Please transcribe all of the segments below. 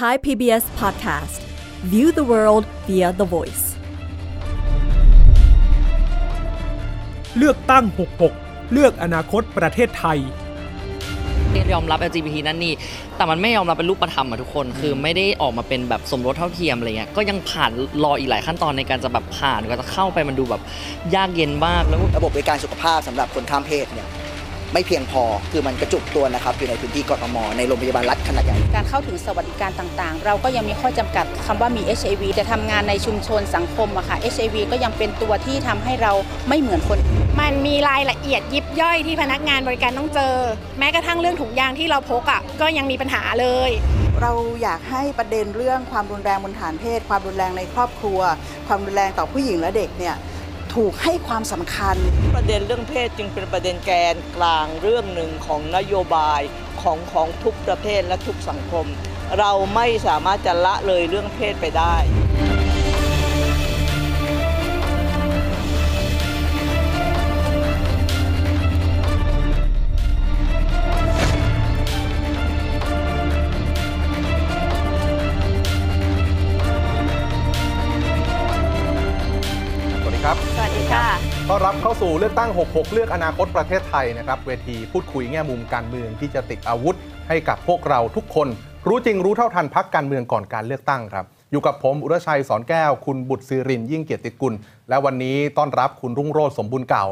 Thai PBS Podcast View the world via the voice เลือกตั้ง 66 เลือกอนาคตประเทศไทย ยอมรับ LGBT นั่นนี่ แต่มันไม่ยอมรับเป็นรูปธรรมอะทุกคน คือไม่ได้ออกมาเป็นแบบสมรสเท่าเทียมอะไรเงี้ย ก็ยังผ่านรออีกหลายขั้นตอนในการจะแบบผ่านก็จะเข้าไปมันดูแบบยากเย็นมากแล้ว ระบบบริการสุขภาพสำหรับคนข้ามเพศเนี่ย ไม่เพียงพอ คือมันกระจุกตัวนะครับอยู่ในพื้นที่กทมในโรงพยาบาลรัฐขนาดใหญ่ การเข้าถึงสวัสดิการต่างๆ เราก็ยังมีข้อจำกัดคำว่ามี HIV จะทำงานในชุมชนสังคมอะค่ะ HIV ก็ยังเป็นตัวที่ทำให้เราไม่เหมือนคนอื่นมันมีรายละเอียดยิบย่อยที่พนักงานบริการต้องเจอ แม้กระทั่งเรื่องถุงยางที่เราพกอะก็ยังมีปัญหาเลยเราอยากให้ประเด็นเรื่องความรุนแรงบนฐานเพศ ความรุนแรงในครอบครัว ความรุนแรงต่อผู้หญิงและเด็กเนี่ย ถูกให้ความสำคัญ ประเด็นเรื่องเพศจึงเป็นประเด็นแกนกลางเรื่องหนึ่งของนโยบายของของทุกประเทศและทุกสังคม เราไม่สามารถจะละเลยเรื่องเพศไปได้ ค่ะต้อนรับเข้าสู่เลือกตั้ง 66 เลือกอนาคตประเทศไทยนะครับ เวทีพูดคุยแง่มุมการเมืองที่จะติดอาวุธ ให้กับพวกเราทุกคน รู้จริงรู้เท่าทันพักการเมืองก่อนการเลือกตั้งครับ อยู่กับผมอุรชัยสอนแก้ว คุณบุตรศิรินยิ่งเกียรติกุล และวันนี้ต้อนรับคุณรุ่งโรจน์สมบูรณ์เก่า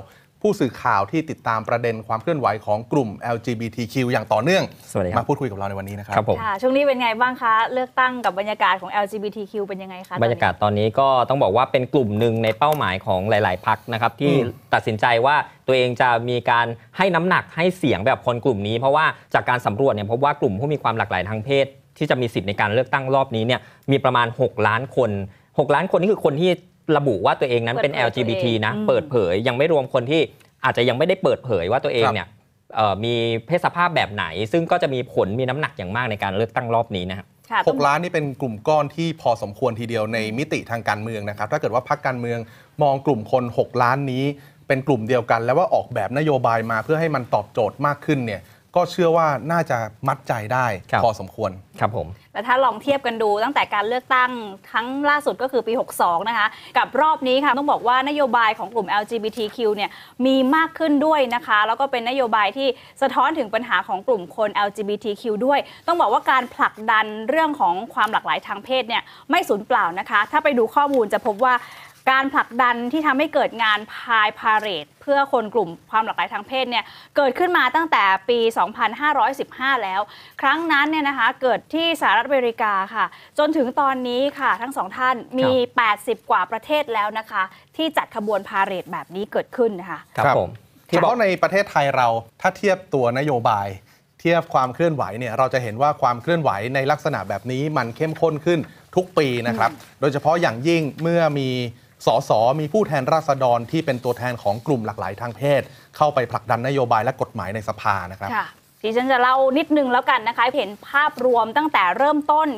ผู้สื่อข่าวที่ติดตามประเด็นความเคลื่อนไหวของกลุ่ม LGBTQ อย่างต่อเนื่อง สวัสดีครับ มาพูดคุยกับเราในวันนี้นะครับครับผมค่ะช่วงนี้เป็นไงบ้างคะ เลือกตั้งกับบรรยากาศของ LGBTQ เป็นยังไงคะบรรยากาศตอนนี้ก็ต้องบอกว่าเป็นกลุ่มหนึ่งในเป้าหมายของหลาย ๆพักนะครับที่อืมตัดสินใจว่าตัวเองจะมีการให้น้ำหนักให้เสียงแบบคนกลุ่มนี้ เพราะว่าจากการสำรวจเนี่ยพบว่ากลุ่มผู้มีความหลากหลายทางเพศ ที่จะมีสิทธิ์ในการเลือกตั้งรอบนี้เนี่ยมีประมาณ 6 ล้านคน 6 ล้านคนนี่คือคนที่ ระบุว่าตัวเองนั้นเป็น LGBT นะเปิดเผยยังไม่รวมคนที่อาจจะยังไม่ได้เปิดเผยว่าตัวเองเนี่ยเอ่อมีเพศสภาพแบบไหน ซึ่งก็จะมีผลมีน้ำหนักอย่างมากในการเลือกตั้งรอบนี้นะครับ ค่ะต้อง6ล้านนี่เป็นกลุ่มก้อนที่พอสมควรทีเดียวในมิติทางการเมืองนะครับ ถ้าเกิดว่าพักการเมืองมองกลุ่มคน 6 ล้านนี้ เป็นกลุ่มเดียวกัน แล้วว่าออกแบบนโยบายมาเพื่อให้มันตอบโจทย์มากขึ้นเนี่ยก็เชื่อว่าน่าจะมัดใจได้ครับ พอสมควร ครับผม และถ้าลองเทียบกันดูตั้งแต่การเลือกตั้งครั้งล่าสุดก็คือปี 62 นะคะ กับรอบนี้ค่ะต้องบอกว่านโยบายของกลุ่ม LGBTQ เนี่ยมีมากขึ้นด้วยนะคะ แล้วก็เป็นนโยบายที่สะท้อนถึงปัญหาของกลุ่มคน LGBTQ ด้วย ต้องบอกว่าการผลักดันเรื่องของความหลากหลายทางเพศเนี่ยไม่สูญเปล่านะคะ ถ้าไปดูข้อมูลจะพบว่า การผลักดันที่ทำให้เกิดงานพายพาเรดเพื่อคนกลุ่มความหลากหลายทางเพศเนี่ยเกิดขึ้นมาตั้งแต่ปี 2515 แล้ว ครั้งนั้นเนี่ยนะคะเกิดที่สหรัฐอเมริกาค่ะ จนถึงตอนนี้ค่ะทั้งสองท่านมี 80 กว่าประเทศแล้วนะคะ ที่จัดขบวนพาเรดแบบนี้เกิดขึ้นนะคะครับผมเฉที่บอกพาะในประเทศไทยเราถ้าเทียบตัวนโยบายเทียบความเคลื่อนไหวเนี่ยเราจะเห็นว่าความเคลื่อนไหวในลักษณะแบบนี้มันเข้มข้นขึ้นทุกปีนะครับ โดยเฉพาะอย่างยิ่งเมื่อมี สสมีผู้แทนราษฎรที่เป็นตัวแทนของกลุ่มหลากหลายทางเพศ เข้าไปผลักดันนโยบายและกฎหมายในสภานะครับค่ะดิฉันจะเล่านิดนึงแล้วกันนะคะ เห็นภาพรวมตั้งแต่เริ่มต้น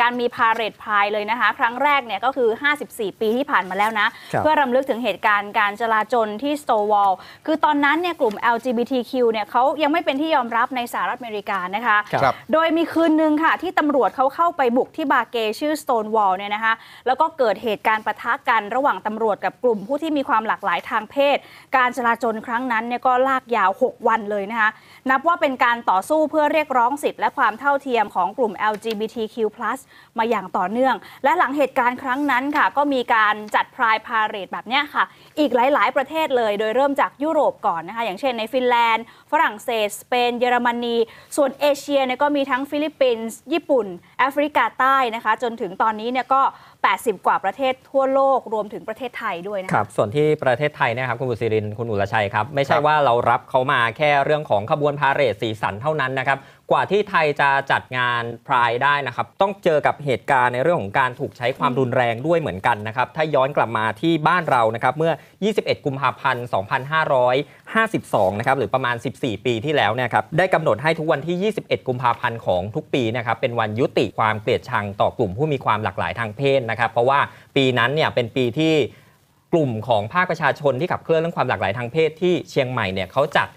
การมีพาเรดพายเลยนะคะ ครั้งแรกเนี่ยก็คือ 54 ปีที่ผ่านมาแล้วนะ ครับ เพื่อรำลึกถึงเหตุการณ์การจลาจลที่ Stonewall คือตอนนั้นเนี่ยกลุ่ม LGBTQ เนี่ยเขายังไม่เป็นที่ยอมรับในสหรัฐอเมริกานะคะ ครับ โดยมีคืนหนึ่งค่ะ ที่ตำรวจเขาเข้าไปบุกที่บาเกชื่อ Stonewall เนี่ยนะคะ แล้วก็เกิดเหตุการณ์ปะทะกันระหว่างตำรวจกับกลุ่มผู้ที่มีความหลากหลายทางเพศ การจลาจลครั้งนั้นเนี่ยก็ลากยาว 6 วันเลยนะคะ นับว่าเป็นการต่อสู้เพื่อเรียกร้องสิทธิและความเท่าเทียมของกลุ่ม LGBTQ+ มาอย่างต่อเนื่อง และหลังเหตุการณ์ครั้งนั้นค่ะ ก็มีการจัด Pride Parade แบบเนี้ยค่ะ อีกหลาย ๆ ประเทศเลย โดยเริ่มจากยุโรปก่อนนะคะ อย่างเช่นในฟินแลนด์ ฝรั่งเศส สเปน เยอรมนี ส่วนเอเชียเนี่ยก็มีทั้งฟิลิปปินส์ ญี่ปุ่น แอฟริกาใต้นะคะ จนถึงตอนนี้เนี่ยก็ 80 กว่าประเทศทั่วโลกรวมถึงประเทศไทยด้วยนะคคะรับ ส่วนที่ประเทศไทยเนี่ยนะครับคุณบุษรินทร์คุณอุลชัยครับ ไม่ใช่ครับว่าเรารับเขามาแค่เรื่องของขบวนพาเหรดสีสันเท่านั้นนะครับ กว่าที่ไทยจะจัดงานพรายได้นะครับ ต้องเจอกับเหตุการณ์ในเรื่องของการถูกใช้ความรุนแรงด้วยเหมือนกันนะครับ ถ้าย้อนกลับมาที่บ้านเรานะครับเมื่อ 21 กุมภาพันธ์ 2552 นะครับหรือประมาณ 14 ปีที่แล้วเนะครับได้กำหนดให้ทุกวันที่ 21 กุมภาพันธ์ของทุกปีนะครับเป็นวันยุติความเกลียดชังต่อกลุ่มผู้มีความหลากหลายทางเพศนะครับ เพราะว่าปีนั้นเนี่ยเป็นปีที่กลุ่มของภาคประชาชนที่ขับเคลื่อนเรื่องความหลากหลายทางเพศที่เชียงใหม่เนี่ยเขาจัด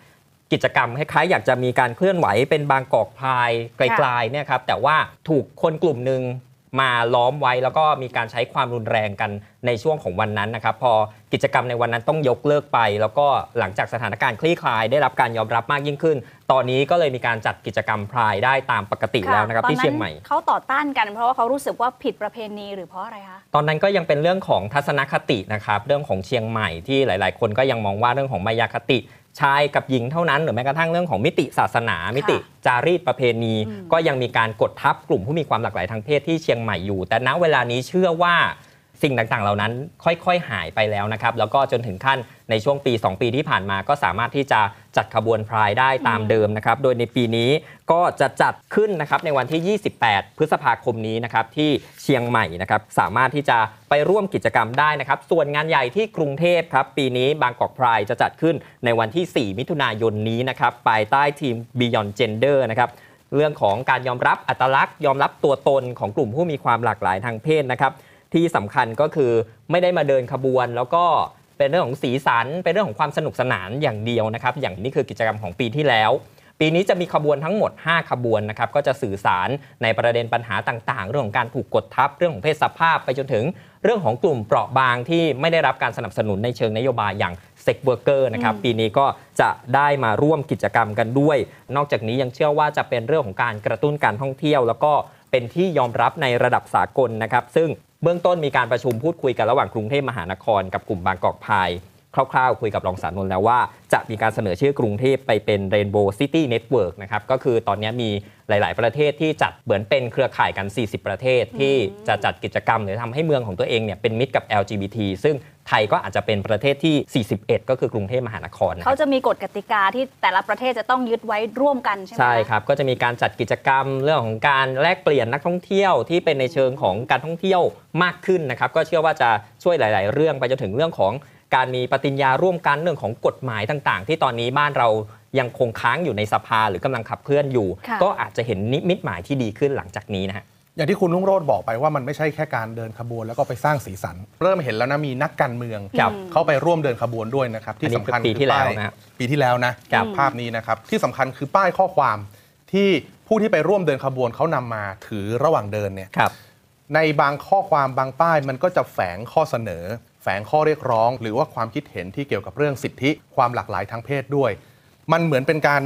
กิจกรรมคล้ายๆอยากจะมีการเคลื่อนไหวเป็นบางกอกพายไกลๆเนี่ยครับแต่ว่าถูกคนกลุ่มหนึ่งมาล้อมไว้แล้วก็มีการใช้ความรุนแรงกันในช่วงของวันนั้นนะครับ พอกิจกรรมในวันนั้นต้องยกเลิกไป แล้วก็หลังจากสถานการณ์คลี่คลายได้รับการยอมรับมากยิ่งขึ้น ตอนนี้ก็เลยมีการจัดกิจกรรมพรายได้ตามปกติแล้วนะครับตอที่เชียงใหม่เขาต่อต้านกันเพราะว่าเขารู้สึกว่าผิดประเพณีหรือเพราะอะไรคะตอนนั้นก็ยังเป็นเรื่องของทัศนคตินะครับเรื่องของเชียงใหม่ที่หลาย ๆ คนก็ยังมองว่าเรื่องของมายาคติ ชายกับหญิงเท่านั้นหรือแม้กระทั่งเรื่องของมิติศาสนา มิติจารีตประเพณี ก็ยังมีการกดทับกลุ่มผู้มีความหลากหลายทางเพศที่เชียงใหม่อยู่ แต่ณเวลานี้เชื่อว่า สิ่งต่างๆ เหล่านั้นค่อยๆ หายไปแล้วนะครับ แล้วก็จนถึงขั้นในช่วงปี 2 ปีที่ผ่านมาก็สามารถที่จะจัดขบวนพรายได้ตามเดิมนะครับ โดยในปีนี้ก็จะจัดขึ้นนะครับในวันที่ 28 พฤษภาคมนี้นะครับที่เชียงใหม่นะครับสามารถที่จะไปร่วมกิจกรรมได้นะครับ ส่วนงานใหญ่ที่กรุงเทพครับ ปีนี้บางกอกพรายจะจัดขึ้นในวันที่ 4 มิถุนายนนี้นะครับภายใต้ทีม Beyond Gender นะครับเรื่องของการยอมรับอัตลักษณ์ ยอมรับตัวตนของกลุ่มผู้มีความหลากหลายทางเพศนะครับ ที่สำคัญก็คือไม่ได้มาเดินขบวน แล้วก็เป็นเรื่องของสีสัน เป็นเรื่องของความสนุกสนานอย่างเดียวนะครับ อย่างนี้คือกิจกรรมของปีที่แล้ว ปีนี้จะมีขบวนทั้งหมด 5 ขบวนนะครับ ก็จะสื่อสารในประเด็นปัญหาต่างๆ เรื่องของการถูกกดทับ เรื่องของเพศสภาพ ไปจนถึงเรื่องของกลุ่มเปราะบางที่ไม่ได้รับการสนับสนุนในเชิงนโยบายอย่างSex Worker นะครับ ปีนี้ก็จะได้มาร่วมกิจกรรมกันด้วย นอกจากนี้ยังเชื่อว่าจะเป็นเรื่องของการกระตุ้นการท่องเที่ยว แล้วก็เป็นที่ยอมรับในระดับสากลนะครับ ซึ่ง เบื้องต้นมีการประชุมพูดคุยกันระหว่างกรุงเทพมหานครกับกลุ่มบางกอกไพรด์ คร่าวๆ คุยกับรองศานนท์แล้วว่าจะมีการเสนอชื่อกรุงเทพไปเป็น Rainbow City Network นะครับก็คือตอนนี้มีหลาย ๆ ประเทศที่จัดเหมือนเป็นเครือข่ายกัน 40 ประเทศที่จะจัดกิจกรรม หรือทำให้เมืองของตัวเองเนี่ยเป็นมิตรกับ LGBT ซึ่งไทยก็อาจจะเป็นประเทศที่ 41 ก็คือกรุงเทพมหานครนะครับเขาจะมีกฎกติกาที่แต่ละประเทศจะต้องยึดไว้ร่วมกันใช่ไหมะใช่ครับ ก็จะมีการจัดกิจกรรมเรื่องของการแลกเปลี่ยนนักท่องเที่ยวที่เป็นในเชิงของการท่องเที่ยวมากขึ้นนะครับ ก็เชื่อว่าจะช่วยหลาย ๆ เรื่องไปจนถึงเรื่องของ การมีปฏิญญาร่วมกันเรื่องของกฎหมายต่าง ๆ ที่ตอนนี้บ้านเรายังคงค้างอยู่ในสภาหรือกำลังขับเคลื่อนอยู่ค่ะก็อาจจะเห็นนิมิตหมายที่ดีขึ้นหลังจากนี้นะฮะอย่างที่คุณนุ่งโรธบอกไปว่ามันไม่ใช่แค่การเดินขบวนแล้วก็ไปสร้างสีสัน เริ่มเห็นแล้วนะมีนักการเมืองครับเข้าไปร่วมเดินขบวนด้วยนะครับ ที่สำคัญอันนี้คือปีที่แล้วคือป้ายนะปีที่แล้วนะครับภาพนี้นะครับ ที่สำคัญคือป้ายข้อความที่ผู้ที่ไปร่วมเดินขบวนเขานำมาถือระหว่างเดินเนี่ยครับในบางข้อความบางป้ายมันก็จะแฝงข้อเสนอ แฝงข้อเรียกร้อง หรือว่าความคิดเห็นที่เกี่ยวกับเรื่องสิทธิ ความหลากหลายทางเพศด้วย มันเหมือนเป็นการ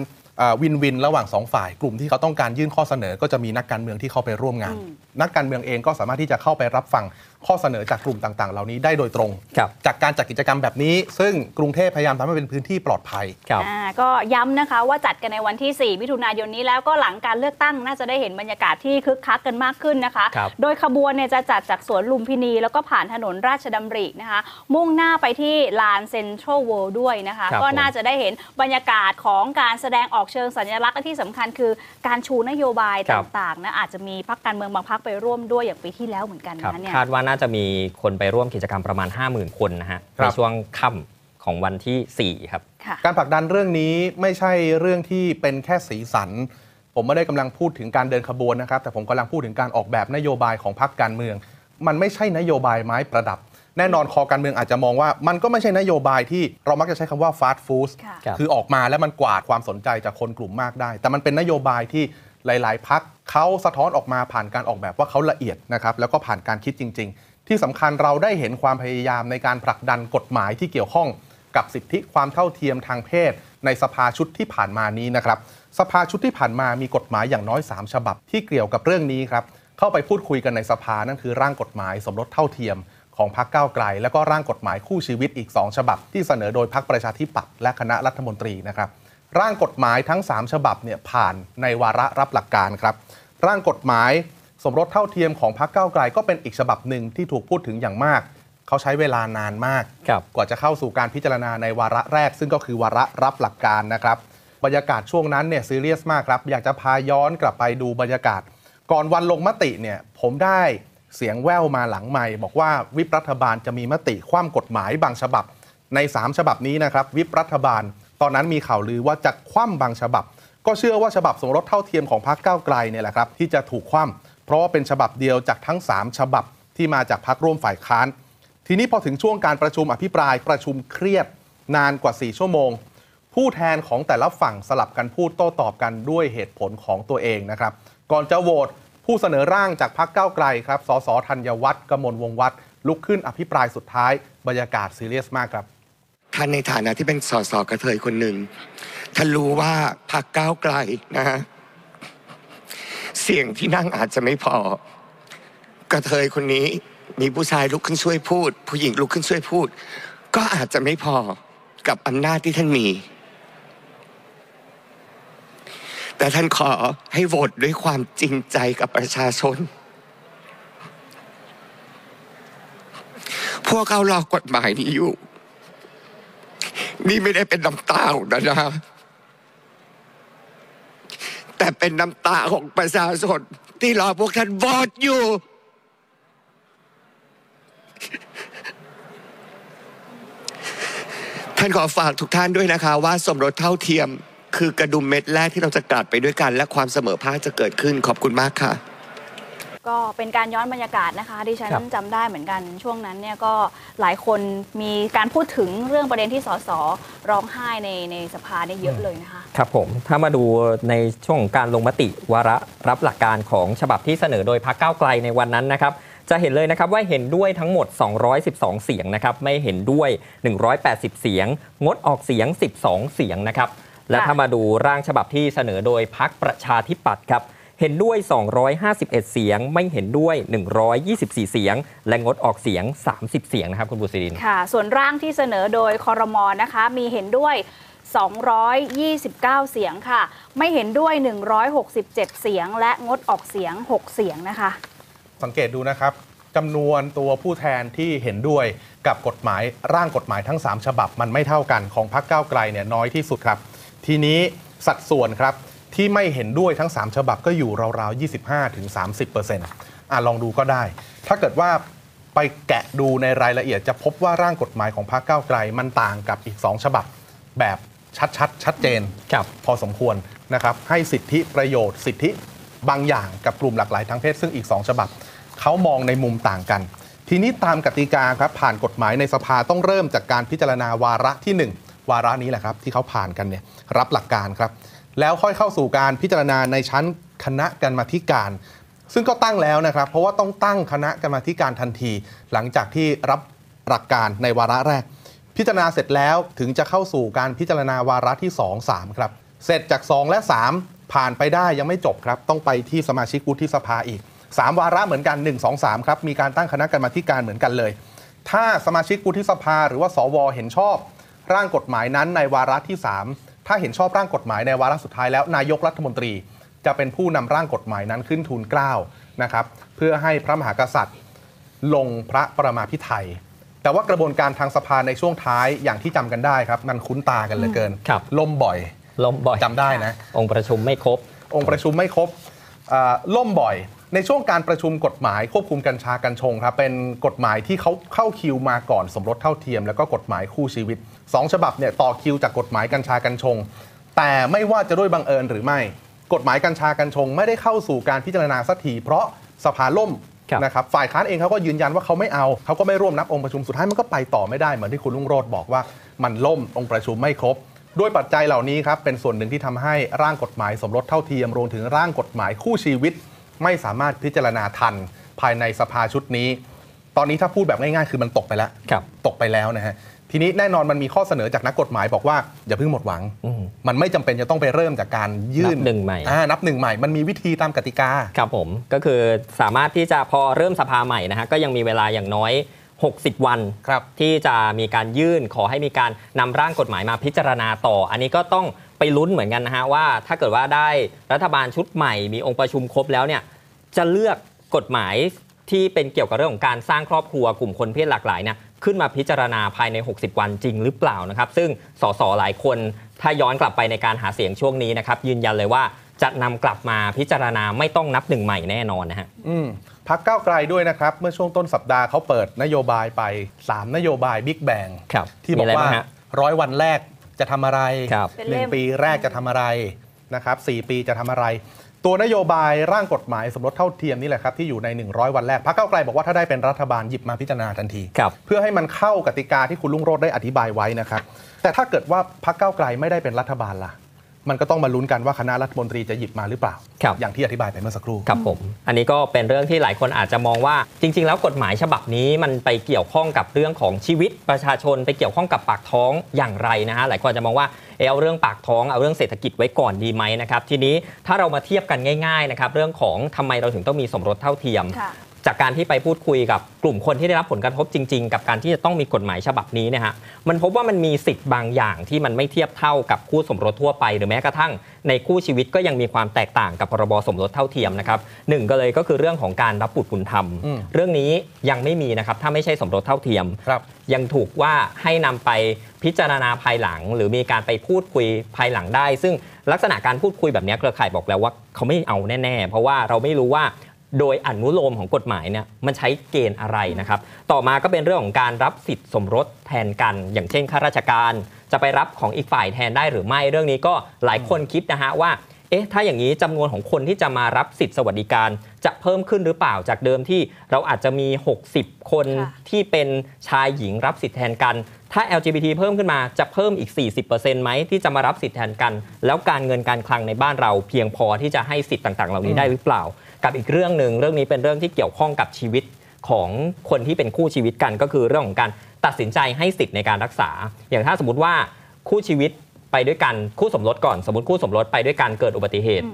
วินวินระหว่างสองฝ่าย กลุ่มที่เขาต้องการยื่นข้อเสนอ ก็จะมีนักการเมืองที่เข้าไปร่วมงาน นักการเมืองเองก็สามารถที่จะเข้าไปรับฟัง ข้อเสนอจากกลุ่มต่างๆ เหล่านี้ได้โดยตรง ครับ จากการจัดกิจกรรมแบบนี้ ซึ่งกรุงเทพพยายามทำให้เป็นพื้นที่ปลอดภัย ครับ อ่าก็ย้ำนะคะว่าจัดกันในวันที่ 4 มิถุนายนนี้แล้วก็หลังการเลือกตั้งน่าจะได้เห็นบรรยากาศที่คึกคักกันมากขึ้นนะคะ ครับ โดยขบวนเนี่ยจะจัดจากสวนลุมพินี แล้วก็ผ่านถนนราชดำรินะคะ มุ่งหน้าไปที่ลานเซ็นทรัลเวิลด์ด้วยนะคะ ครับก็ผมน่าจะได้เห็นบรรยากาศของการแสดงออกเชิงสัญลักษณ์และที่สำคัญคือการชูนโยบายต่างๆนะอาจจะมีพักการเมืองบางพักไปร่วมด้วยอย่างปีที่แล้วเหมือนกันครับนะเนี่ย คาดว่าน่าจะมีคนไปร่วมกิจกรรมประมาณ 50,000 คนนะฮะครัในบช่วงค่ำของวันที่ 4 ครับค่ะการผลักดันเรื่องนี้ไม่ใช่เรื่องที่เป็นแค่สีสัน ผมไม่ได้กำลังพูดถึงการเดินขบวนนะครับ แต่ผมกำลังพูดถึงการออกแบบนโยบายของพรรคการเมือง มันไม่ใช่นโยบายไม้ประดับ แน่นอนคอการเมืองอาจจะมองว่า มันก็ไม่ใช่นโยบายที่เรามักจะใช้คำว่าฟาสต์ฟู้ดค่ะครับคือออกมาแล้วมันกวาดความสนใจจากคนกลุ่มมากได้ แต่มันเป็นนโยบายที่ หลาย ๆ พักเขาสะท้อนออกมาผ่านการออกแบบว่าเขาละเอียดนะครับแล้วก็ผ่านการคิดจริง ๆ ที่สำคัญเราได้เห็นความพยายามในการผลักดันกฎหมายที่เกี่ยวข้องกับสิทธิความเท่าเทียมทางเพศ ในสภาชุดที่ผ่านมานี้นะครับสภาชุดที่ผ่านมามีกฎหมายอย่างน้อย 3 ฉบับที่เกี่ยวกับเรื่องนี้ครับเข้าไปพูดคุยกันในสภานั่นคือร่างกฎหมายสมรสเท่าเทียมของพรรคก้าวไกล แล้วก็ร่างกฎหมายคู่ชีวิตอีก 2 ฉบับ ที่เสนอโดยพรรคประชาธิปัตย์และคณะรัฐมนตรีนะครับ ร่างกฎหมายทั้ง 3 ฉบับเนี่ยผ่านในวาระรับหลักการครับ ร่างกฎหมายสมรสเท่าเทียมของพรรคก้าวไกลก็เป็นอีกฉบับหนึ่งที่ถูกพูดถึงอย่างมาก เขาใช้เวลานานมากครับกว่าจะเข้าสู่การพิจารณาในวาระแรก ซึ่งก็คือวาระรับหลักการนะครับ บรรยากาศช่วงนั้นเนี่ยซีเรียสมากครับ อยากจะพาย้อนกลับไปดูบรรยากาศ ก่อนวันลงมติเนี่ยผมได้เสียงแว่วมาหลังใหม่บอกว่าวิปรัฐบาลจะมีมติคว่ำกฎหมายบางฉบับใน 3 ฉบับนี้นะครับ วิปรัฐบาล ตอนนั้นมีข่าวลือว่าจะคว่ำบางฉบับ ก็เชื่อว่าฉบับสมรสเท่าเทียมของพรรคก้าวไกลเนี่ยแหละครับที่จะถูกคว่ำเพราะว่าเป็นฉบับเดียวจากทั้ง 3 ฉบับที่มาจากพรรคร่วมฝ่ายค้าน ทีนี้พอถึงช่วงการประชุมอภิปรายประชุมเครียดนานกว่า 4 ชั่วโมง ผู้แทนของแต่ละฝั่งสลับกันพูดโต้ตอบกันด้วยเหตุผลของตัวเองนะครับก่อนจะโหวตผู้เสนอร่างจากพรรคก้าวไกลครับ สสธัญวัฒน์กมลวงวัฒน์ลุกขึ้นอภิปรายสุดท้าย บรรยากาศซีเรียสมากครับ ท่านในฐานะที่เป็นสสกระเทยคนหนึ่งท่านรู้ว่าพรรคก้าวไกลนะฮะเสียงที่นั่งอาจจะไม่พอ กระเทยคนนี้มีผู้ชายลุกขึ้นช่วยพูด ผู้หญิงลุกขึ้นช่วยพูด ก็อาจจะไม่พอกับอำนาจที่ท่านมี แต่ท่านขอให้โหวตด้วยความจริงใจกับประชาชน พวกเขารอกฎหมายนี้อยู่ นี่ไม่ได้เป็นน้ำตาของนะนะแต่เป็นน้ำตาของประชาชนที่รอพวกท่านโหวตอยู่ ท่านขอฝากทุกท่านด้วยนะคะ ว่าสมรสเท่าเทียมคือกระดุมเม็ดแรกที่เราจะกลัดไปด้วยกัน และความเสมอภาคจะเกิดขึ้นขอบคุณมากค่ะ ก็เป็นการย้อนบรรยากาศนะคะดิฉันครับจำได้เหมือนกันช่วงนั้นเนี่ยก็หลายคนมีการพูดถึงเรื่องประเด็นที่สสร้องไห้ในในสภาเนี่ยเยอะเลยนะคะครับผมถ้ามาดูในช่วงของการลงมติวาระรับหลักการของฉบับที่เสนอโดยพรรคก้าวไกลในวันนั้นนะครับจะเห็นเลยนะครับว่าเห็นด้วยทั้งหมด 212 เสียงนะครับไม่เห็นด้วย 180 เสียง งดออกเสียง 12 เสียงนะครับและถ้ามาดูร่างฉบับที่เสนอโดยพรรคประชาธิปัตย์ครับ เห็นด้วย 251 เสียง ไม่เห็นด้วย 124 เสียง และงดออกเสียง 30 เสียงนะครับคุณบุษรินค่ะ ส่วนร่างที่เสนอโดยคอรมอนะคะ มีเห็นด้วย 229 เสียงค่ะ ไม่เห็นด้วย 167 เสียง และงดออกเสียง 6 เสียงนะคะ สังเกตดูนะครับจำนวนตัวผู้แทนที่เห็นด้วยกับกฎหมายร่างกฎหมายทั้ง 3 ฉบับมันไม่เท่ากันของพรรคก้าวไกลเนี่ยน้อยที่สุดครับ ทีนี้สัดส่วนครับ ที่ไม่เห็นด้วยทั้ง 3 ฉบับก็อยู่ราวๆ 25-30%อะลองดูก็ได้ ถ้าเกิดว่าไปแกะดูในรายละเอียดจะพบว่าร่างกฎหมายของพรรคก้าวไกล มันต่างกับอีก 2 ฉบับแบบชัดๆชัดเจนครับพอสมควรนะครับให้สิทธิประโยชน์ สิทธิบางอย่างกับกลุ่มหลากหลายทางเพศ ซึ่งอีก 2 ฉบับเขามองในมุมต่างกัน ทีนี้ตามกติกาครับผ่านกฎหมายในสภาต้องเริ่มจากการพิจารณาวาระที่ 1 วาระนี้แหละครับที่เขาผ่านกันเนี่ยรับหลักการครับ แล้วค่อยเข้าสู่การพิจารณาในชั้นคณะกรรมาธิการ ซึ่งก็ตั้งแล้วนะครับ เพราะว่าต้องตั้งคณะกรรมาธิการทันที หลังจากที่รับหลักการในวาระแรก พิจารณาเสร็จแล้วถึงจะเข้าสู่การพิจารณาวาระที่ 2 3 ครับ เสร็จจาก 2 และ 3 ผ่านไปได้ยังไม่จบครับ ต้องไปที่สมาชิกวุฒิสภาอีก 3 วาระเหมือนกัน 1 2 3 ครับ มีการตั้งคณะกรรมาธิการเหมือนกันเลย ถ้าสมาชิกวุฒิสภา หรือว่าสวเห็นชอบ ร่างกฎหมายนั้นในวาระที่ 3 ถ้าเห็นชอบร่างกฎหมายในวาระสุดท้ายแล้วนายกรัฐมนตรี จะเป็นผู้นำร่างกฎหมายนั้นขึ้นทูลเกล้านะครับเพื่อให้พระมหากษัตริย์ ลงพระประมาพิไทยแต่ว่ากระบวนการทางสภาในช่วงท้ายอย่างที่จำกันได้ครับ มันคุ้นตากันเหลือเกินครับล่มบ่อยล้มบ่อยจำได้นะ องค์ประชุมไม่ครบ องค์ประชุมไม่ครบอ่าล่มบ่อย ในช่วงการประชุมกฎหมายควบคุมกัญชากัญชงครับเป็นกฎหมายที่เขาเข้าคิวมาก่อนสมรสเท่าเทียม แล้วก็กฎหมายคู่ชีวิตสองฉบับเนี่ยต่อคิวจากกฎหมายกัญชากัญชง แต่ไม่ว่าจะด้วยบังเอิญหรือไม่ กฎหมายกัญชากัญชง ไม่ได้เข้าสู่การพิจารณาสักทีเพราะสภาล่มครับนะครับฝ่ายค้านเองเขาก็ยืนยันว่าเขาไม่เอาเขาก็ไม่ร่วมนับองค์ประชุมสุดท้ายมันก็ไปต่อไม่ได้เหมือนที่คุณลุงโรดบอกว่ามันล่มองค์ประชุมไม่ครบด้วยปัจจัยเหล่านี้ครับเป็นส่วนหนึ่งที่ทำให้ร่างกฎหมายสมรสเท่าเทียมรวมถึงร่างกฎหมายคู่ชีวิต ไม่สามารถพิจารณาทันภายในสภาชุดนี้ ตอนนี้ถ้าพูดแบบง่ายๆ คือมันตกไปแล้วครับตกไปแล้วนะฮะทีนี้แน่นอนมันมีข้อเสนอจากนักกฎหมายบอกว่าอย่าเพิ่งหมดหวังอืมมันไม่จำเป็นจะต้องไปเริ่มจากการยื่นนับหนึ่งใหม่อ่านับหนึ่งใหม่ มันมีวิธีตามกติกา ครับผม ก็คือสามารถที่จะพอเริ่มสภาใหม่นะฮะก็ยังมีเวลาอย่างน้อย 60 วันครับที่จะมีการยื่นขอให้มีการนำร่างกฎหมายมาพิจารณาต่อ อันนี้ก็ต้อง ไปลุ้นเหมือนกันนะฮะว่า ถ้าเกิดว่าได้รัฐบาลชุดใหม่มีองค์ประชุมครบแล้วเนี่ยจะเลือกกฎหมายที่เป็นเกี่ยวกับเรื่องของการสร้างครอบครัวกลุ่มคนเพศหลากหลายเนี่ยขึ้นมาพิจารณาภายใน 60 วันจริงหรือเปล่านะครับ ซึ่งสสหลายคนถ้าย้อนกลับไปในการหาเสียงช่วงนี้นะครับ ยืนยันเลยว่าจะนำกลับมาพิจารณาไม่ต้องนับหนึ่งใหม่แน่นอนนะฮะอืมพักก้าวไกลด้วยนะครับ เมื่อช่วงต้นสัปดาห์เขาเปิดนโยบายไป 3 นโยบายบิ๊กแบงครับที่บอกมีอะไรว่าบ้างฮะร้อยวันแรก จะทำอะไรครับ เป็นหนึ่เล่งม ปีแรกจะทำอะไรนะครับสี่ปีจะทำอะไร ตัวนโยบายร่างกฎหมายสมรสเท่าเทียมนี่แหละครับที่อยู่ใน 100 วันแรกพรรคก้าวไกลบอกว่าถ้าได้เป็นรัฐบาลหยิบมาพิจารณาทันที ครับ เพื่อให้มันเข้ากติกาที่คุณลุงโรดได้อธิบายไว้นะครับ แต่ถ้าเกิดว่าพรรคก้าวไกลไม่ได้เป็นรัฐบาลล่ะ มันก็ต้องมาลุ้นกันว่าคณะรัฐมนตรีจะหยิบมาหรือเปล่าครับอย่างที่อธิบายไปเมื่อสักครู่ ครับผม อันนี้ก็เป็นเรื่องที่หลายคนอาจจะมองว่า จริง ๆ แล้วกฎหมายฉบับนี้มันไปเกี่ยวข้องกับเรื่องของชีวิตประชาชนไปเกี่ยวข้องกับปากท้องอย่างไรนะฮะ หลายคนอาจจะมองว่าเออเอาเรื่องปากท้องเอาเรื่องเศรษฐกิจไว้ก่อนดีไหมนะครับ ทีนี้ถ้าเรามาเทียบกันง่าย ๆ นะครับ เรื่องของทำไมเราถึงต้องมีสมรสเท่าเทียมค่ะ จากการที่ไปพูดคุยกับกลุ่มคนที่ได้รับผลกระทบจริง ๆ กับการที่จะต้องมีกฎหมายฉบับนี้เนะฮะมันพบว่ามันมีสิทธิ์บางอย่างที่มันไม่เทียบเท่ากับคู่สมรสทั่วไป หรือแม้กระทั่ง ในคู่ชีวิตก็ยังมีความแตกต่างกับพรบสมรสเท่าเทียมนะครับหนึ่งก็เลยก็คือเรื่องของการรับบุตรบุญธรรมอืมเรื่องนี้ยังไม่มีนะครับถ้าไม่ใช่สมรสเท่าเทียมครับยังถูกว่าให้นำไปพิจารณาภายหลัง หรือมีการไปพูดคุยภายหลังได้ ซึ่งลักษณะการพูดคุยแบบนี้เครือข่ายบอกแล้วว่าเขาไม่เอาแน่ ๆ เพราะว่าเราไม่รู้ว่า โดยอนุโลมของกฎหมายเนี่ยมันใช้เกณฑ์อะไรนะครับ ต่อมาก็เป็นเรื่องของการรับสิทธิ์สมรสแทนกัน อย่างเช่นข้าราชการ จะไปรับของอีกฝ่ายแทนได้หรือไม่เรื่องนี้ก็หลายคนคิดนะฮะว่าเอ๊ะถ้าอย่างนี้จำนวนของคนที่จะมารับสิทธิสวัสดิการ จะเพิ่มขึ้นหรือเปล่าจากเดิมที่เราอาจจะมี 60 คนค่ะที่เป็นชายหญิงรับสิทธิแทนกัน ถ้า LGBT เพิ่มขึ้นมาจะเพิ่มอีก 40%ไหมที่จะมารับสิทธิแทนกัน แล้วการเงินการคลังในบ้านเราเพียงพอที่จะให้สิทธิ์ต่าง ๆ เหล่านี้ได้หรือเปล่า กับอีกเรื่องหนึ่งเรื่องนี้เป็นเรื่องที่เกี่ยวข้องกับชีวิตของคนที่เป็นคู่ชีวิตกันก็คือเรื่องของการตัดสินใจให้สิทธิ์ในการรักษา อย่างถ้าสมมติว่าคู่ชีวิตไปด้วยกันคู่สมรสก่อน สมมติคู่สมรสไปด้วยกันเกิดอุบัติเหตุ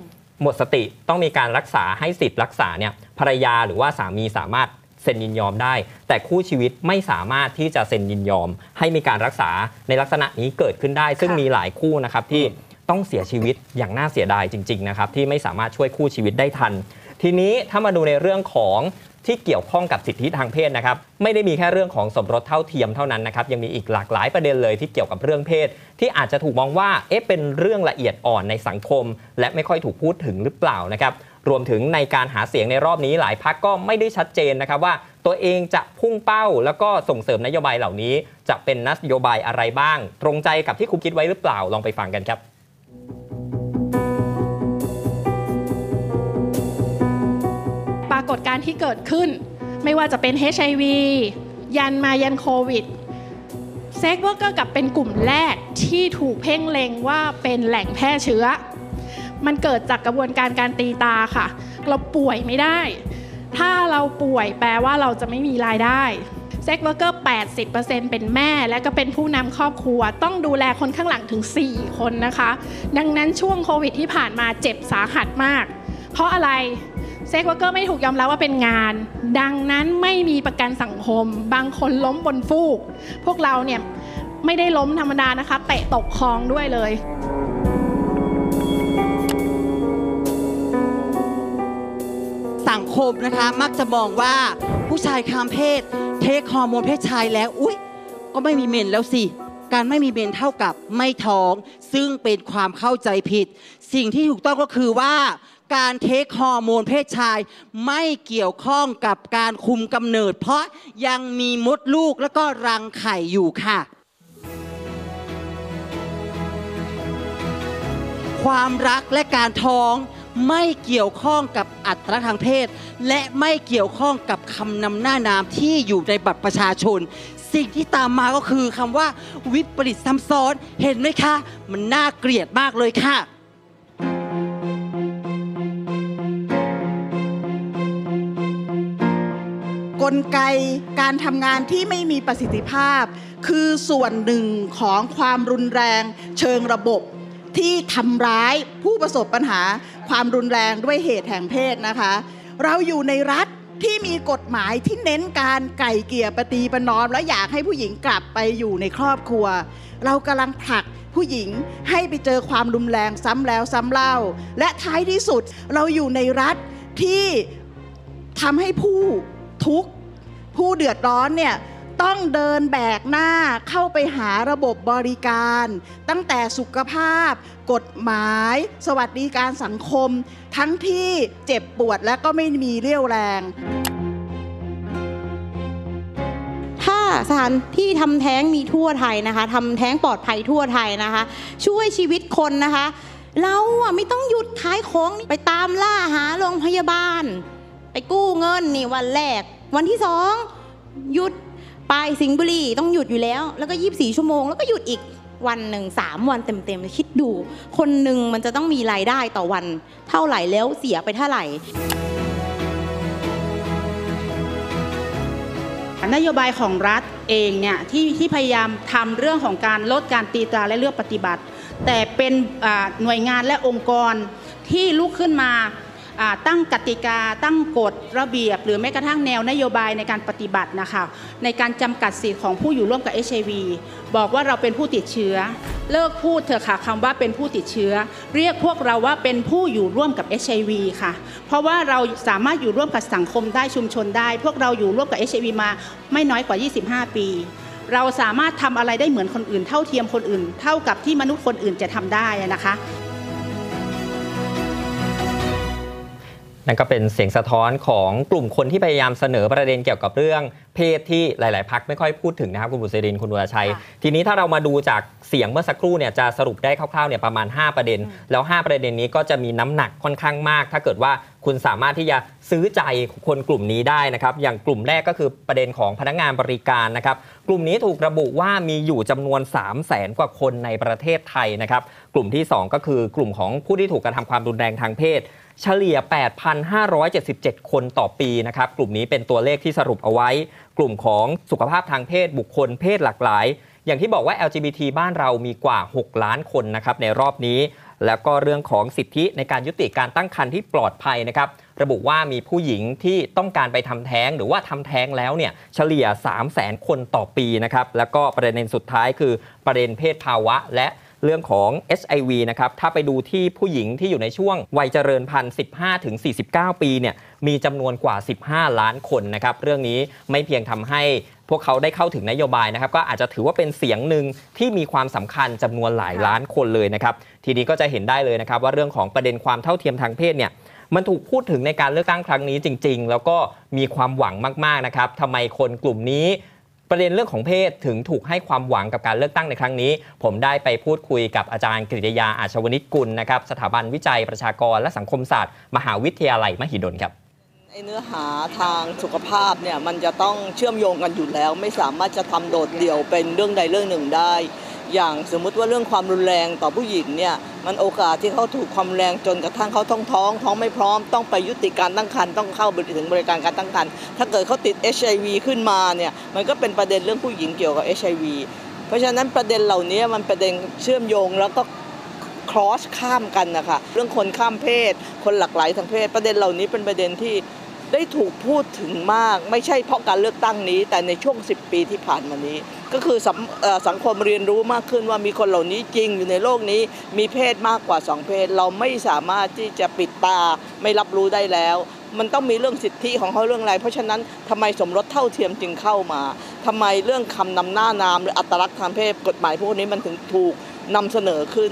หมดสติต้องมีการรักษาให้สิทธิ์รักษาเนี่ยภรรยาหรือว่าสามีสามารถเซ็นยินยอมได้ แต่คู่ชีวิตไม่สามารถที่จะเซ็นยินยอม ให้มีการรักษาในลักษณะนี้เกิดขึ้นได้ ซึ่งค่ะมีหลายคู่นะครับที่ต้องเสียชีวิตอย่างน่าเสียดายจริง ๆ นะครับ ที่ไม่สามารถช่วยคู่ชีวิตได้ทัน ทีนี้ถ้ามาดูในเรื่องของที่เกี่ยวข้องกับสิทธิทางเพศนะครับไม่ได้มีแค่เรื่องของสมรสเท่าเทียมเท่านั้นนะครับยังมีอีกหลากหลายประเด็นเลยที่เกี่ยวกับเรื่องเพศ ที่อาจจะถูกมองว่าเอ๊ะเป็นเรื่องละเอียดอ่อนในสังคม และไม่ค่อยถูกพูดถึงหรือเปล่านะครับรวมถึงในการหาเสียงในรอบนี้หลายพักก็ไม่ได้ชัดเจนนะครับว่าตัวเองจะพุ่งเป้า แล้วก็ส่งเสริมนโยบายเหล่านี้ จะเป็นนโยบายอะไรบ้าง ตรงใจกับที่คุณคิดไว้หรือเปล่าลองไปฟังกันครับปรากฏการณ์ที่เกิดขึ้น ไม่ว่าจะเป็น HIV ยันมายันโควิด Sex Worker กลับเป็นกลุ่มแรกที่ถูกเพ่งเล็งว่าเป็นแหล่งแพร่เชื้อ มันเกิดจากกระบวนการการตีตาค่ะ เราป่วยไม่ได้ ถ้าเราป่วยแปลว่าเราจะไม่มีรายได้ Sex Worker 80%เป็นแม่และก็เป็นผู้นำครอบครัว ต้องดูแลคนข้างหลังถึง 4 คนนะคะ ดังนั้นช่วงโควิดที่ผ่านมาเจ็บสาหัสมาก เพราะอะไร Sex Worker ไม่ถูกยอมรับว่าเป็นงาน ดังนั้นไม่มีประกันสังคม บางคนล้มบนฟูก พวกเราเนี่ยไม่ได้ล้มธรรมดานะคะเตะตกคลองด้วยเลยสังคมนะคะมักจะมองว่าผู้ชายข้ามเพศ เทคฮอร์โมนเพศชายแล้วอุ๊ย ก็ไม่มีเมนแล้วสิ การไม่มีเมนเท่ากับไม่ท้อง ซึ่งเป็นความเข้าใจผิด สิ่งที่ถูกต้องก็คือว่า การเทคฮอร์โมนเพศชาย ไม่เกี่ยวข้องกับการคุมกำเนิด เพราะยังมีมดลูกแล้วก็รังไข่อยู่ค่ะ ความรักและการท้องไม่เกี่ยวข้องกับอัตลักษณ์ทางเพศ และไม่เกี่ยวข้องกับคำนำหน้านามที่อยู่ในบัตรประชาชน สิ่งที่ตามมาก็คือคำว่าวิปริตซ้ำซ้อนเห็นไหมคะ มันน่าเกลียดมากเลยค่ะ ลไกการทำงานที่ไม่มีประสิทธิภาพ คือส่วนหนึ่งของความรุนแรงเชิงระบบที่ทำร้ายผู้ประสบปัญหาความรุนแรงด้วยเหตุแห่งเพศนะคะ เราอยู่ในรัฐที่มีกฎหมายที่เน้นการไก่เกี่ยปฏิปนอม และอยากให้ผู้หญิงกลับไปอยู่ในครอบครัว เรากำลังผลักผู้หญิงให้ไปเจอความรุนแรงซ้ำแล้วซ้ำเล่า และท้ายที่สุดเราอยู่ในรัฐที่ทำให้ผู้ทุกข์ ผู้เดือดร้อนเนี่ยต้องเดินแบกหน้าเข้าไปหาระบบบริการ ตั้งแต่สุขภาพ กฎหมาย สวัสดิการสังคม ทั้งที่เจ็บปวดและก็ไม่มีเรี่ยวแรง ถ้าสถานที่ทำแท้งมีทั่วไทยนะคะทำแท้งปลอดภัยทั่วไทยนะคะ ช่วยชีวิตคนนะคะ เราอะไม่ต้องหยุดขายของไปตามล่าหาโรงพยาบาล ไปกู้เงินนี่วันแรก วันที่สองหยุดไปสิงห์บุรีต้องหยุดอยู่แล้ว แล้วก็ยีิบสี่ชั่วโมง แล้วก็หยุดอีกวันหนึ่งสามวันเต็มๆคิดดู คนหนึ่งมันจะต้องมีรายได้ต่อวัน เท่าไหร่แล้วเสียไปเท่าไหร่นโยบายของรัฐเองเนี่ยที่ที่พยายามทำเรื่องของการลดการตีตราและเลือกปฏิบัติ แต่เป็นหน่วยงานและองค์กรที่ลุกขึ้นมา ตั้งกติกา ตั้งกฎระเบียบ หรือแม้กระทั่งแนวนโยบายในการปฏิบัตินะคะในการจำกัดสิทธิ์ของผู้อยู่ร่วมกับ HIV บอกว่าเราเป็นผู้ติดเชื้อ เลิกพูดเถอะค่ะคำว่าเป็นผู้ติดเชื้อ เรียกพวกเราว่าเป็นผู้อยู่ร่วมกับ HIV ค่ะ เพราะว่าเราสามารถอยู่ร่วมกับสังคมได้ชุมชนได้ พวกเราอยู่ร่วมกับ HIV มาไม่น้อยกว่า 25 ปีเราสามารถทำอะไรได้เหมือนคนอื่น เท่าเทียมคนอื่น เท่ากับที่มนุษย์คนอื่นจะทำได้นะคะ นั่นก็เป็นเสียงสะท้อนของกลุ่มคนที่พยายามเสนอประเด็นเกี่ยวกับเรื่องเพศที่หลาย ๆ พักไม่ค่อยพูดถึงนะครับคุณบุษรินทร์คุณวรชัย ทีนี้ถ้าเรามาดูจากเสียงเมื่อสักครู่เนี่ยจะสรุปได้คร่าว ๆ เนี่ยประมาณ 5 ประเด็น แล้ว 5 ประเด็นนี้ก็จะมีน้ำหนักค่อนข้างมาก ถ้าเกิดว่าคุณสามารถที่จะซื้อใจคนกลุ่มนี้ได้นะครับ อย่างกลุ่มแรกก็คือประเด็นของพนักงานบริการนะครับ กลุ่มนี้ถูกระบุว่ามีอยู่จำนวน 3 0 0แสนกว่าคนในประเทศไทยนะครับ กลุ่มที่ 2 ก็คือกลุ่มของผู้ที่ถูกกระทำความรุนแรงทางเพศ เฉลี่ย 8,577 คนต่อปีนะครับกลุ่มนี้เป็นตัวเลขที่สรุปเอาไว้ กลุ่มของสุขภาพทางเพศบุคคลเพศหลากหลาย อย่างที่บอกว่า LGBT บ้านเรามีกว่า 6 ล้านคนนะครับในรอบนี้แล้วก็เรื่องของสิทธิในการยุติการตั้งครรภ์ที่ปลอดภัยนะครับ ระบุว่ามีผู้หญิงที่ต้องการไปทำแท้ง หรือว่าทำแท้งแล้วเนี่ยเฉลี่ย 3 0 0แสนคนต่อปีนะครับ แล้วก็ประเด็นสุดท้ายคือประเด็นเพศภาวะและ เรื่องของ HIV นะครับ ถ้าไปดูที่ผู้หญิงที่อยู่ในช่วงวัยเจริญพันธุ์ 15 ถึง 49 ปีเนี่ย มีจำนวนกว่า 15 ล้านคนนะครับ เรื่องนี้ไม่เพียงทำให้พวกเขาได้เข้าถึงนโยบายนะครับ ก็อาจจะถือว่าเป็นเสียงหนึ่งที่มีความสำคัญจำนวนหลายล้านคนเลยนะครับ ทีนี้ก็จะเห็นได้เลยนะครับ ว่าเรื่องของประเด็นความเท่าเทียมทางเพศเนี่ยมันถูกพูดถึงในการเลือกตั้งครั้งนี้จริง ๆ แล้วก็มีความหวังมากๆนะครับทำไมคนกลุ่มนี้ ประเด็นเรื่องของเพศถึงถูกให้ความหวังกับการเลือกตั้งในครั้งนี้ ผมได้ไปพูดคุยกับอาจารย์กฤษยาอาชวนิชกุลนะครับสถาบันวิจัยประชากรและสังคมศาสตร์ มหาวิทยาลัยมหิดลครับไอเนื้อหาทางสุขภาพเนี่ยมันจะต้องเชื่อมโยงกันอยู่แล้ว ไม่สามารถจะทำโดดเดี่ยวเป็นเรื่องใดเรื่องหนึ่งได้ อย่างสมมุติว่าเรื่องความรุนแรงต่อผู้หญิงเนี่ยมันโอกาสที่เขาถูกความแรงจนกระทั่งเขาท้องท้องท้องไม่พร้อมต้องไปยุติการตั้งครรภ์ต้องเข้าไปถึงบริการการตั้งครรภ์ถ้าเกิดเขาติด HIV ขึ้นมาเนี่ยมันก็เป็นประเด็นเรื่องผู้หญิงเกี่ยวกับ HIV เพราะฉะนั้นประเด็นเหล่านี้มันประเด็นเชื่อมโยงแล้วก็ cross ข้ามกันนะคะเรื่องคนข้ามเพศ คนหลากหลายทางเพศ ประเด็นเหล่านี้เป็นประเด็นที่ ได้ถูกพูดถึงมาก ไม่ใช่เพราะการเลือกตั้งนี้ แต่ในช่วง 10 ปีที่ผ่านมานี้ ก็คือสังเอ่อสังคมเรียนรู้มากขึ้นว่ามีคนเหล่านี้จริงอยู่ในโลกนี้ มีเพศมากกว่า 2 เพศ เราไม่สามารถที่จะปิดตาไม่รับรู้ได้แล้ว มันต้องมีเรื่องสิทธิของเขาเรื่องอะไร เพราะฉะนั้นทำไมสมรสเท่าเทียมจึงเข้ามาทำไมเรื่องคำนำหน้านามหรืออัตลักษณ์ทางเพศกฎหมายพวกนี้มันถึงถูกนำเสนอขึ้น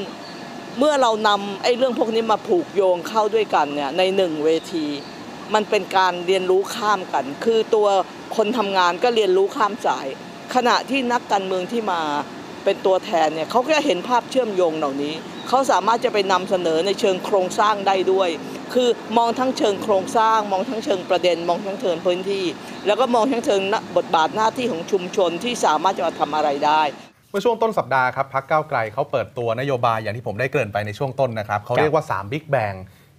เมื่อเรานำไอ้เรื่องพวกนี้มาผูกโยงเข้าด้วยกันเนี่ยในหนึ่งเวที มันเป็นการเรียนรู้ข้ามกัน คือตัวคนทำงานก็เรียนรู้ข้ามสาย ขณะที่นักการเมืองที่มาเป็นตัวแทนเนี่ยเขาก็เห็นภาพเชื่อมโยงเหล่านี้ เขาสามารถจะไปนำเสนอในเชิงโครงสร้างได้ด้วย คือมองทั้งเชิงโครงสร้าง มองทั้งเชิงประเด็น มองทั้งเชิงพื้นที่ แล้วก็มองทั้งเชิงบทบาทหน้าที่ของชุมชนที่สามารถจะมาทำอะไรได้เมื่อช่วงต้นสัปดาห์ครับพักเก้าไกลเขาเปิดตัวนโยบายอย่างที่ผมได้เกริ่นไปในช่วงต้นนะครับเขาเรียกว่า3บิ๊กแบง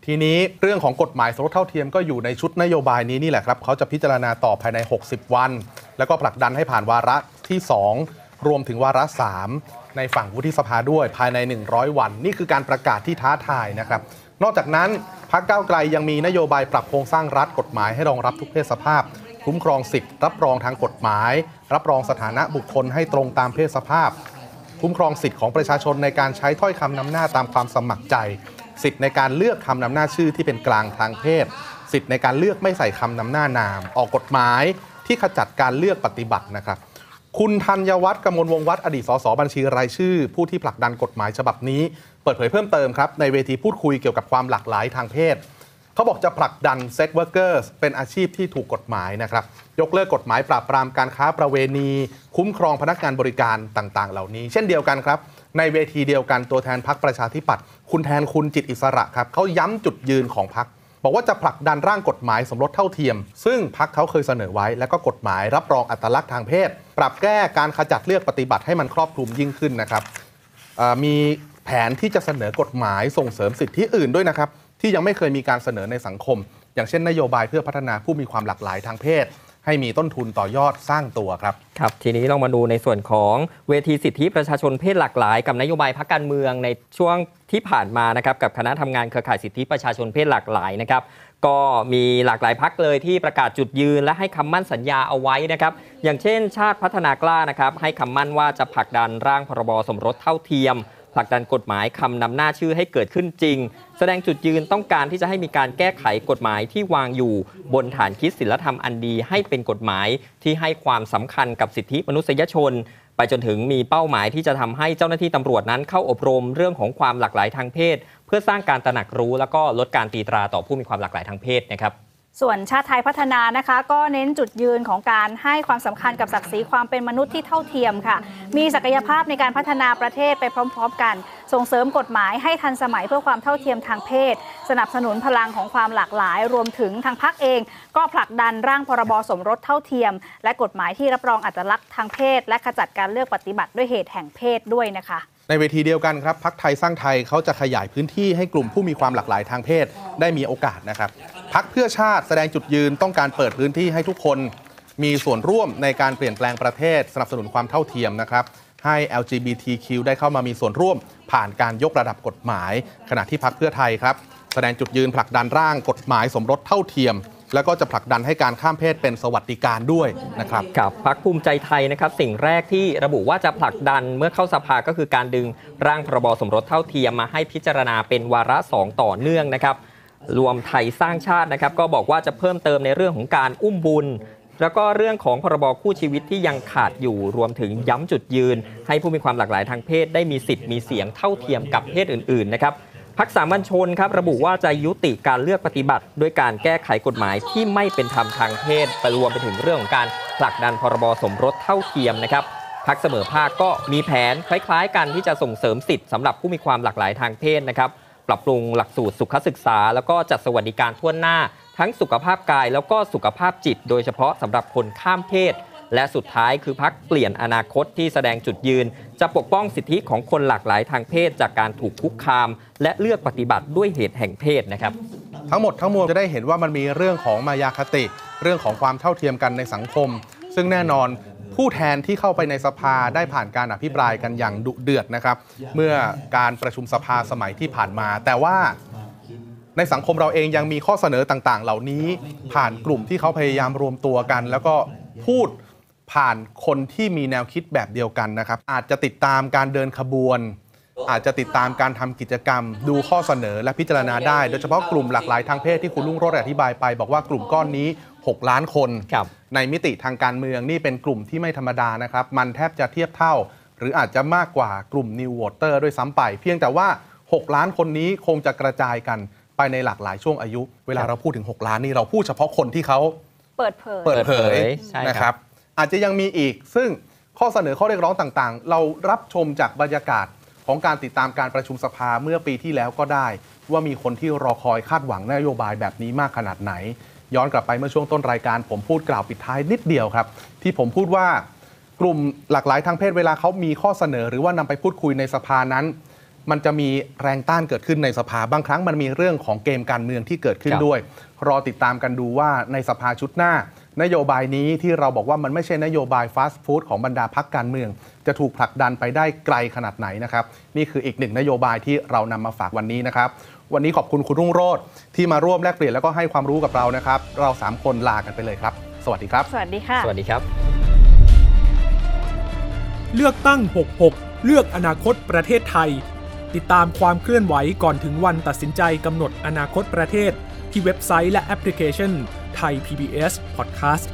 ทีนี้เรื่องของกฎหมายสมรสเท่าเทียมก็อยู่ในชุดนโยบายนี้นี่แหละครับเขาจะพิจารณาต่อภายใน 60 วัน แล้วก็ผลักดันให้ผ่านวาระที่ 2 รวมถึงวาระ 3 ในฝั่งวุฒิสภาด้วยภายใน 100 วัน นี่คือการประกาศที่ท้าทายนะครับ นอกจากนั้นพักเก้าวไกลยังมีนโยบายปรับโครงสร้างรัฐกฎหมายให้รองรับทุกเพศสภาพ คุ้มครองสิทธิ์รับรองทางกฎหมาย รับรองสถานะบุคคลให้ตรงตามเพศสภาพ คุ้มครองสิทธิ์ของประชาชนในการใช้ถ้อยคำนำหน้าตามความสมัครใจ สิทธิ์ในการเลือกคำนำหน้าชื่อที่เป็นกลางทางเพศ สิทธิ์ในการเลือกไม่ใส่คำนำหน้านาม ออกกฎหมายที่ขจัดการเลือกปฏิบัตินะครับ คุณธัญวัจน์กมลวงศ์วัฒน์อดีต ส.ส. บัญชีรายชื่อ ผู้ที่ผลักดันกฎหมายฉบับนี้ เปิดเผยเพิ่มเติมครับ ในเวทีพูดคุยเกี่ยวกับความหลากหลายทางเพศเขาบอกจะผลักดัน Sex Worker เป็นอาชีพที่ถูกกฎหมายนะครับ ยกเลิกกฎหมายปราบปรามการค้าประเวณี คุ้มครองพนักงานบริการต่าง ๆ เหล่านี้ เช่นเดียวกันครับ ในเวทีเดียวกันตัวแทนพรรคประชาธิปัตย์ คุณแทนคุณจิตต์อิสระครับเขาย้ำจุดยืนของพรรคบอกว่าจะผลักดันร่างกฎหมายสมรสเท่าเทียม ซึ่งพักเขาเคยเสนอไว้ และก็กฎหมายรับรองอัตลักษณ์ทางเพศ ปรับแก้การขจัดเลือกปฏิบัติให้มันครอบคลุมยิ่งขึ้นนะครับมีแผนที่จะเสนอกฎหมายส่งเสริมสิทธิอื่นด้วยนะครับที่ยังไม่เคยมีการเสนอในสังคม อย่างเช่นนโยบายเพื่อพัฒนาผู้มีความหลากหลายทางเพศ ให้มีต้นทุนต่อยอดสร้างตัวครับครับ ทีนี้เรามาดูในส่วนของเวทีสิทธิประชาชนเพศหลากหลาย กับนโยบายพักการเมืองในช่วงที่ผ่านมานะครับกับคณะทำงานเครือข่ายสิทธิประชาชนเพศหลากหลายนะครับก็มีหลากหลายพักเลยที่ประกาศจุดยืนและให้คำมั่นสัญญาเอาไว้นะครับ อย่างเช่นชาติพัฒนากล้านะครับให้คำมั่นว่าจะผลักดันร่างพรบสมรสเท่าเทียม ผลักดันกฎหมายคำนำหน้าชื่อให้เกิดขึ้นจริง แสดงจุดยืนต้องการที่จะให้มีการแก้ไขกฎหมายที่วางอยู่ บนฐานคิดศิลธรรมอันดี ให้เป็นกฎหมายที่ให้ความสำคัญกับสิทธิมนุษยชน ไปจนถึงมีเป้าหมายที่จะทำให้เจ้าหน้าที่ตำรวจนั้นเข้าอบรมเรื่องของความหลากหลายทางเพศ เพื่อสร้างการตระหนักรู้ แล้วก็ลดการตีตราต่อผู้มีความหลากหลายทางเพศนะครับ ส่วนชาติไทยพัฒนานะคะ ก็เน้นจุดยืนของการให้ความสำคัญกับศักดิ์ศรีความเป็นมนุษย์ที่เท่าเทียมค่ะ มีศักยภาพในการพัฒนาประเทศไปพร้อม ๆ กัน ส่งเสริมกฎหมายให้ทันสมัยเพื่อความเท่าเทียมทางเพศ สนับสนุนพลังของความหลากหลาย รวมถึงทางพักเอง ก็ผลักดันร่างพรบสมรสเท่าเทียม และกฎหมายที่รับรองอัตลักษณ์ทางเพศ และขจัดการเลือกปฏิบัติด้วยเหตุแห่งเพศด้วยนะคะในเวทีเดียวกันครับพักไทยสร้างไทยเขาจะขยายพื้นที่ให้กลุ่มผู้มีความหลากหลายทางเพศได้มีโอกาสนะครับ พักเพื่อชาติแสดงจุดยืนต้องการเปิดพื้นที่ให้ทุกคน มีส่วนร่วมในการเปลี่ยนแปลงประเทศ สนับสนุนความเท่าเทียมนะครับให้ LGBTQ ได้เข้ามามีส่วนร่วม ผ่านการยกระดับกฎหมาย ขณะที่พักเพื่อไทยครับ แสดงจุดยืนผลักดันร่างกฎหมายสมรสเท่าเทียม แล้วก็จะผลักดันให้การข้ามเพศเป็นสวัสดิการด้วยนะครับกับพักภูมิใจไทยนะครับ สิ่งแรกที่ระบุว่าจะผลักดันเมื่อเข้าสภาก็คือการดึงร่างพรบสมรสเท่าเทียมมาให้พิจารณาเป็นวาระสองต่อเนื่องนะครับ รวมไทยสร้างชาตินะครับ ก็บอกว่าจะเพิ่มเติมในเรื่องของการอุ้มบุญ แล้วก็เรื่องของพรบคู่ชีวิตที่ยังขาดอยู่รวมถึงย้ำจุดยืน ให้ผู้มีความหลากหลายทางเพศได้มีสิทธิ์มีเสียงเท่าเทียมกับเพศอื่นๆนะครับพักสามัญชนครับระบุว่าจะยุติการเลือกปฏิบัติ ด้วยการแก้ไขกฎหมายที่ไม่เป็นธรรมทางเพศไปรวมไปถึงเรื่องของการผลักดันพรบสมรสเท่าเทียมนะครับพักเสมอภาคก็มีแผนคล้ายๆ กันที่จะส่งเสริมสิทธิ์สำหรับผู้มีความหลากหลายทางเพศนะครับ ปรับปรุงหลักสูตรสุขศึกษา แล้วก็จัดสวัสดิการทั่วหน้า ทั้งสุขภาพกายแล้วก็สุขภาพจิต โดยเฉพาะสำหรับคนข้ามเพศ และสุดท้ายคือพักเปลี่ยนอนาคตที่แสดงจุดยืน จะปกป้องสิทธิของคนหลากหลายทางเพศ จากการถูกคุกคาม และเลือกปฏิบัติด้วยเหตุแห่งเพศนะครับทั้งหมดทั้งมวลจะได้เห็นว่ามันมีเรื่องของมายาคติ เรื่องของความเท่าเทียมกันในสังคม ซึ่งแน่นอน ผู้แทนที่เข้าไปในสภาได้ผ่านการอภิปรายกันอย่างดุเดือดนะครับ เมื่อการประชุมสภาสมัยที่ผ่านมา แต่ว่าในสังคมเราเองยังมีข้อเสนอต่าง ๆ เหล่านี้ผ่านกลุ่มที่เขาพยายามรวมตัวกัน แล้วก็พูดผ่านคนที่มีแนวคิดแบบเดียวกันนะครับ อาจจะติดตามการเดินขบวน อาจจะติดตามการทำกิจกรรม ดูข้อเสนอและพิจารณาได้ โดยเฉพาะกลุ่มหลากหลายทางเพศที่คุณลุงโรดอธิบายไป บอกว่ากลุ่มก้อนนี้ 6 ล้านคนคในมิติทางการเมืองนี่เป็นกลุ่มที่ไม่ธรรมดานะครับ มันแทบจะเทียบเท่า หรืออาจจะมากกว่ากลุ่มนิววอเตอร์ด้วยซ้ำไป เพียงแต่ว่า 6 ล้านคนนี้คงจะกระจายกันไปในหลากหลายช่วงอายุ เวลาเราพูดถึง 6 ล้านนี่เราพูดเฉพาะคนที่เขาเปิดเผยเปิดเผยนะครับ อาจจะยังมีอีก ซึ่งข้อเสนอข้อเรียกร้องต่างๆ เรารับชมจากบรรยากาศของการติดตามการประชุมสภาเมื่อปีที่แล้วก็ได้ ว่ามีคนที่รอคอยคาดหวังนโยบายแบบนี้มากขนาดไหน ย้อนกลับไปเมื่อช่วงต้นรายการ ผมพูดกล่าวปิดท้ายนิดเดียวครับ ที่ผมพูดว่ากลุ่มหลากหลายทางเพศเวลาเขามีข้อเสนอ หรือว่านำไปพูดคุยในสภานั้น มันจะมีแรงต้านเกิดขึ้นในสภาบางครั้งมันมีเรื่องของเกมการเมืองที่เกิดขึ้นด้วย รอติดตามกันดูว่าในสภาชุดหน้า นโยบายนี้ที่เราบอกว่ามันไม่ใช่นโยบายฟาสต์ฟู้ดของบรรดาพักการเมือง จะถูกผลักดันไปได้ไกลขนาดไหนนะครับนี่คืออีกหนึ่งนโยบายที่เรานำมาฝากวันนี้นะครับ วันนี้ขอบคุณคุณรุ่งโรธที่มาร่วมแลกเปลี่ยนแล้วก็ให้ความรู้กับเรานะครับ เรา 3 คนลากันไปเลยครับ สวัสดีครับ สวัสดีค่ะ สวัสดีครับ เลือกตั้ง 66 เลือกอนาคตประเทศไทย ติดตามความเคลื่อนไหวก่อนถึงวันตัดสินใจกำหนดอนาคตประเทศ ที่เว็บไซต์และแอปพลิเคชันไทย PBS Podcast